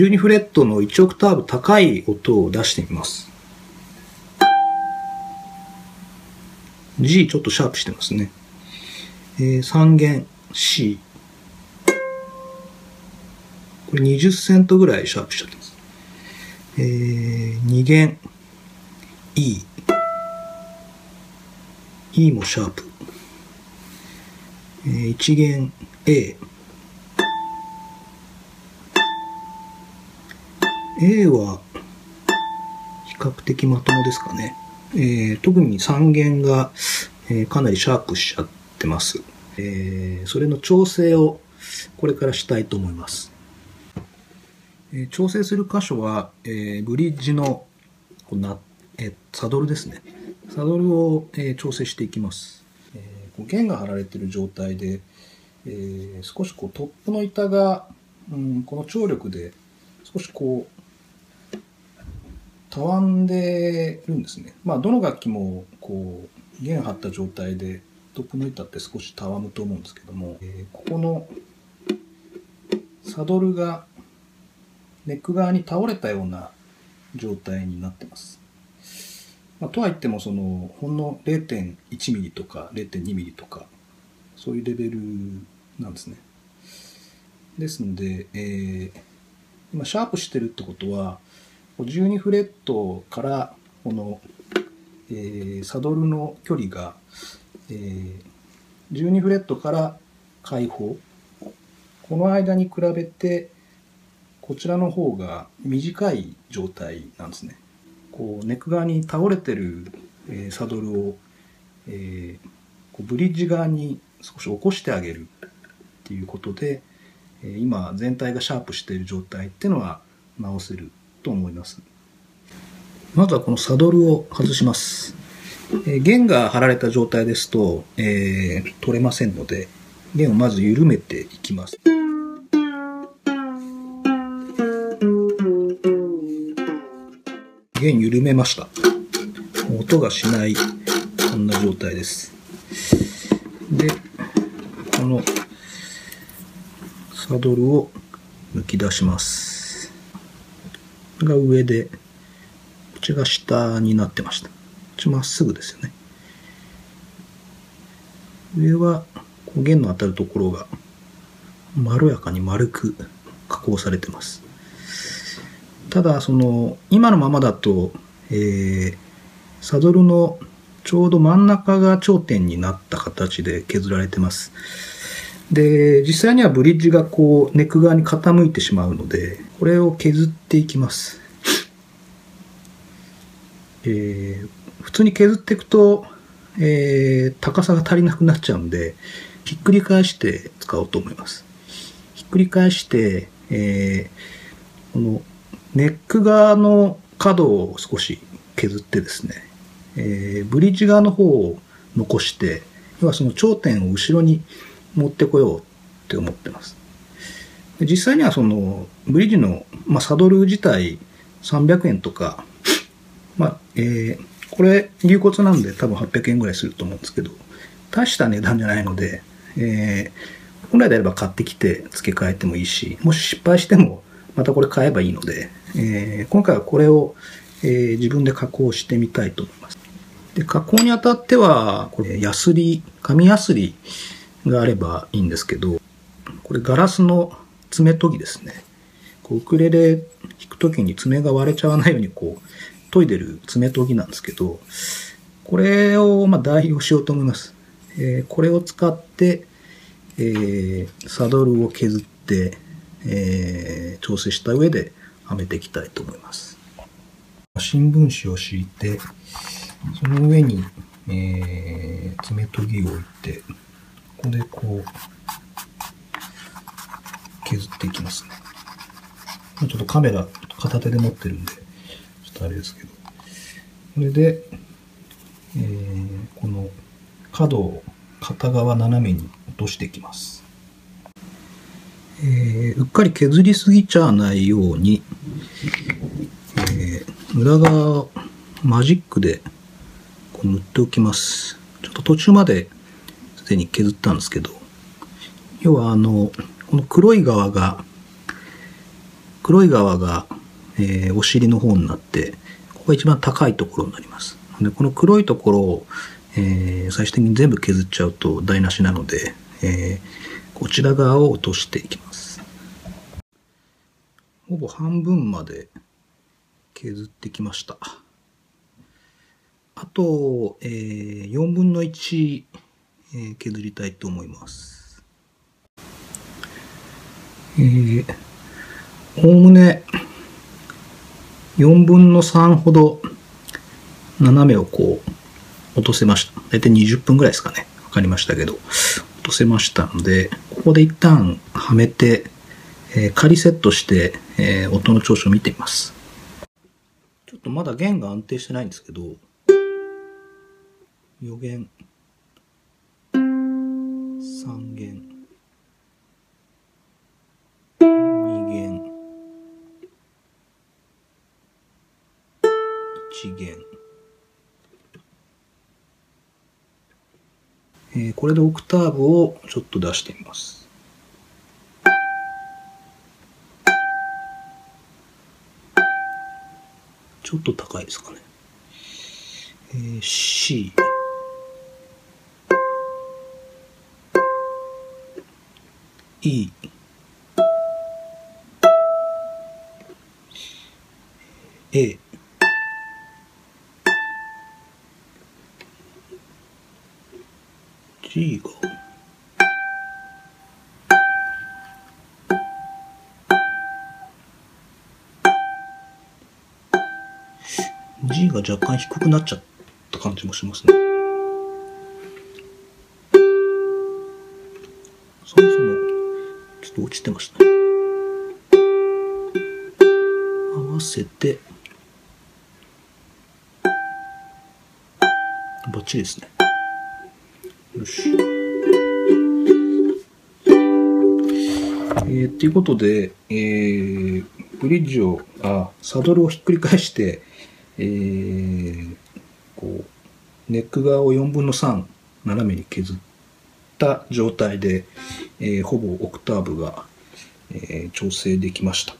12フレットの1オクターブ高い音を出してみます。G ちょっとシャープしてますね。えー、3弦 C。これ20セントぐらいシャープしちゃってます。えー、2弦 E。E もシャープ。えー、1弦 A。A は比較的まともですかね。えー、特に3弦が、えー、かなりシャープしちゃってます。えー、それの調整をこれからしたいと思います。え、調整する箇所は、えー、ブリッジのこな、え、サドルですね。サドルを、え、調整していきます。え、こう弦が張られている状態で、え、少しこうトップの板が、うん、この張力で少しこうたわんでるんですね。まあ、どの楽器も、こう、弦張った状態で、トップの板って少したわむと思うんですけども、えー、ここのサドルがネック側に倒れたような状態になってます。まあ、とは言っても、その、ほんの0.1ミリとか0.2ミリとか、そういうレベルなんですね。ですので、えー、今、シャープしてるってことは、12フレットからこの、えー、サドルの距離が、えー、12フレットから開放この間に比べてこちらの方が短い状態なんですね。こうネック側に倒れてる、えー、サドルを、えー、こうブリッジ側に少し起こしてあげるっていうことで、えー、今全体がシャープしている状態っていうのは直せると思います。まずはこのサドルを外します。えー、弦が張られた状態ですと、えー、取れませんので、弦をまず緩めていきます。弦緩めました。音がしない、こんな状態です。で、このサドルを抜き出します。が上で、こっちが下になってました。こっちまっすぐですよね。上は、弦の当たるところが、まろやかに丸く加工されてます。ただ、その、今のままだと、えー、サドルのちょうど真ん中が頂点になった形で削られてます。で、実際にはブリッジがこう、ネック側に傾いてしまうので、これを削っていきます。えー、普通に削っていくと、えー、高さが足りなくなっちゃうんで、ひっくり返して使おうと思います。ひっくり返して、えー、このネック側の角を少し削ってですね、えー、ブリッジ側の方を残して、要はその頂点を後ろに持ってこようって思ってます。実際にはそのブリッジの、まあ、サドル自体300円とか、まあ、えー、これ流骨なんで多分800円ぐらいすると思うんですけど、大した値段じゃないので、えー、本来であれば買ってきて付け替えてもいいし、もし失敗してもまたこれ買えばいいので、えー、今回はこれを、えー、自分で加工してみたいと思います。で、加工にあたっては、これ、ヤスリ、紙ヤスリがあればいいんですけど、これガラスの爪研ぎですね。こうウクレレ弾くときに爪が割れちゃわないようにこう研いでる爪研ぎなんですけど、これをま代用しようと思います。えー、これを使って、えー、サドルを削って、えー、調整した上ではめていきたいと思います。新聞紙を敷いて、その上に、えー、爪研ぎを置いて、ここでこう、削っていきますね。ちょっとカメラ片手で持ってるんで、ちょっとあれですけど。これで、えー、この角を片側斜めに落としていきます。えー、うっかり削りすぎちゃわないように、えー、裏側マジックでこう塗っておきます。ちょっと途中まですでに削ったんですけど、要はあの、この黒い側が黒い側が、えー、お尻の方になって、ここが一番高いところになります。で、この黒いところを、えー、最終的に全部削っちゃうと台無しなので、えー、こちら側を落としていきます。ほぼ半分まで削ってきました。あと、えー、4分の1、え、削りたいと思います。えー、おおむね4分の3ほど斜めをこう落とせました。だいたい20分ぐらいですかね。わかりましたけど、落とせましたので、ここで一旦はめて、えー、仮セットして、えー、音の調子を見てみます。ちょっとまだ弦が安定してないんですけど、予言三弦二弦一弦えー、これでオクターブをちょっと出してみます。ちょっと高いですかね。えー、C。E A G が。G が若干低くなっちゃった感じもしますね。落ちてますね。合わせて、バッチリですね。よし。えー、っていうことで、えー、ブリッジを、あ、サドルをひっくり返して、えー、こう、ネック側を4分の3斜めに削った状態で、えー、ほぼオクターブが、えー、調整できました。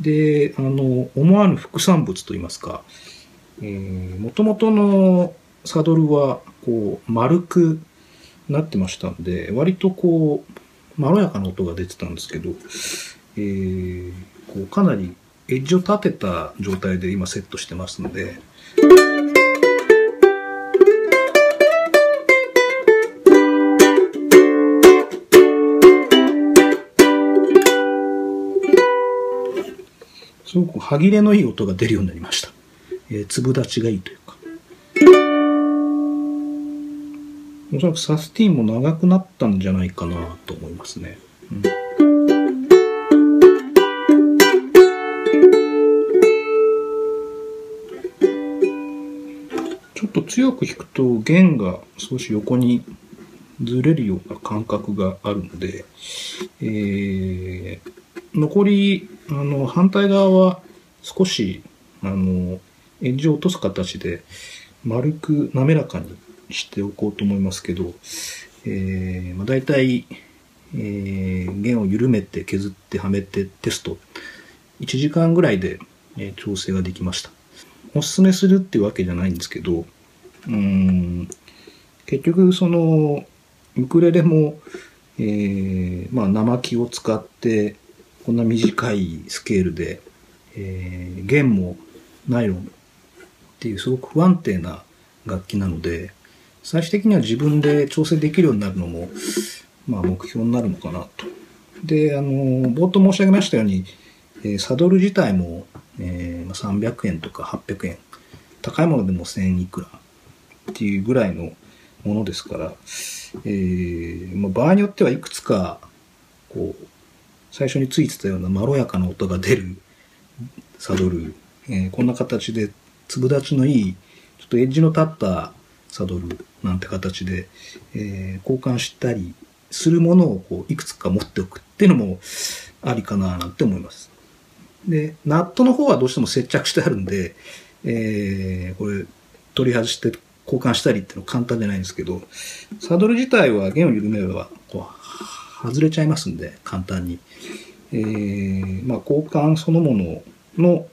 で、あの、思わぬ副産物といいますか、えー、元々のサドルは、こう、丸くなってましたんで、割とこう、まろやかな音が出てたんですけど、えー、こうかなりエッジを立てた状態で今セットしてますので、すごく歯切れのいい音が出るようになりました。えー、粒立ちがいいというか。おそらくサスティンも長くなったんじゃないかなと思いますね。うんちょっと強く弾くと弦が少し横にずれるような感覚があるので、えー、残りあの、反対側は少し、あの、エッジを落とす形で丸く滑らかにしておこうと思いますけど、えー、まあ、大体、えー、弦を緩めて削ってはめてテスト。1時間ぐらいで、えー、調整ができました。おすすめするっていうわけじゃないんですけど、うん、結局その、ウクレレも、えー、まあ、生木を使ってこんな短いスケールで、えー、弦もナイロンっていうすごく不安定な楽器なので、最終的には自分で調整できるようになるのも、まあ目標になるのかなと。で、あの、冒頭申し上げましたように、えー、サドル自体も、えー、300円とか800円、高いものでも1000いくらっていうぐらいのものですから、えーまあ、場合によってはいくつか、こう、最初についてたようなまろやかな音が出るサドル、えー、こんな形で粒立ちのいい、ちょっとエッジの立ったサドルなんて形で、えー、交換したりするものをこういくつか持っておくっていうのもありかななんて思います。で、ナットの方はどうしても接着してあるんで、えー、これ取り外して交換したりっていうのは簡単じゃないんですけど、サドル自体は弦を緩めればこう外れちゃいますんで、簡単に。えー、まあ、交換そのものの、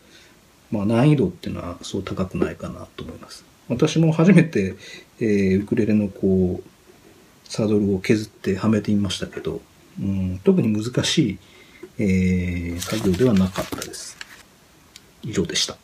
まあ、難易度っていうのはそう高くないかなと思います。私も初めて、えー、ウクレレのこう、サドルを削ってはめてみましたけど、うん、特に難しい、えー、作業ではなかったです。以上でした。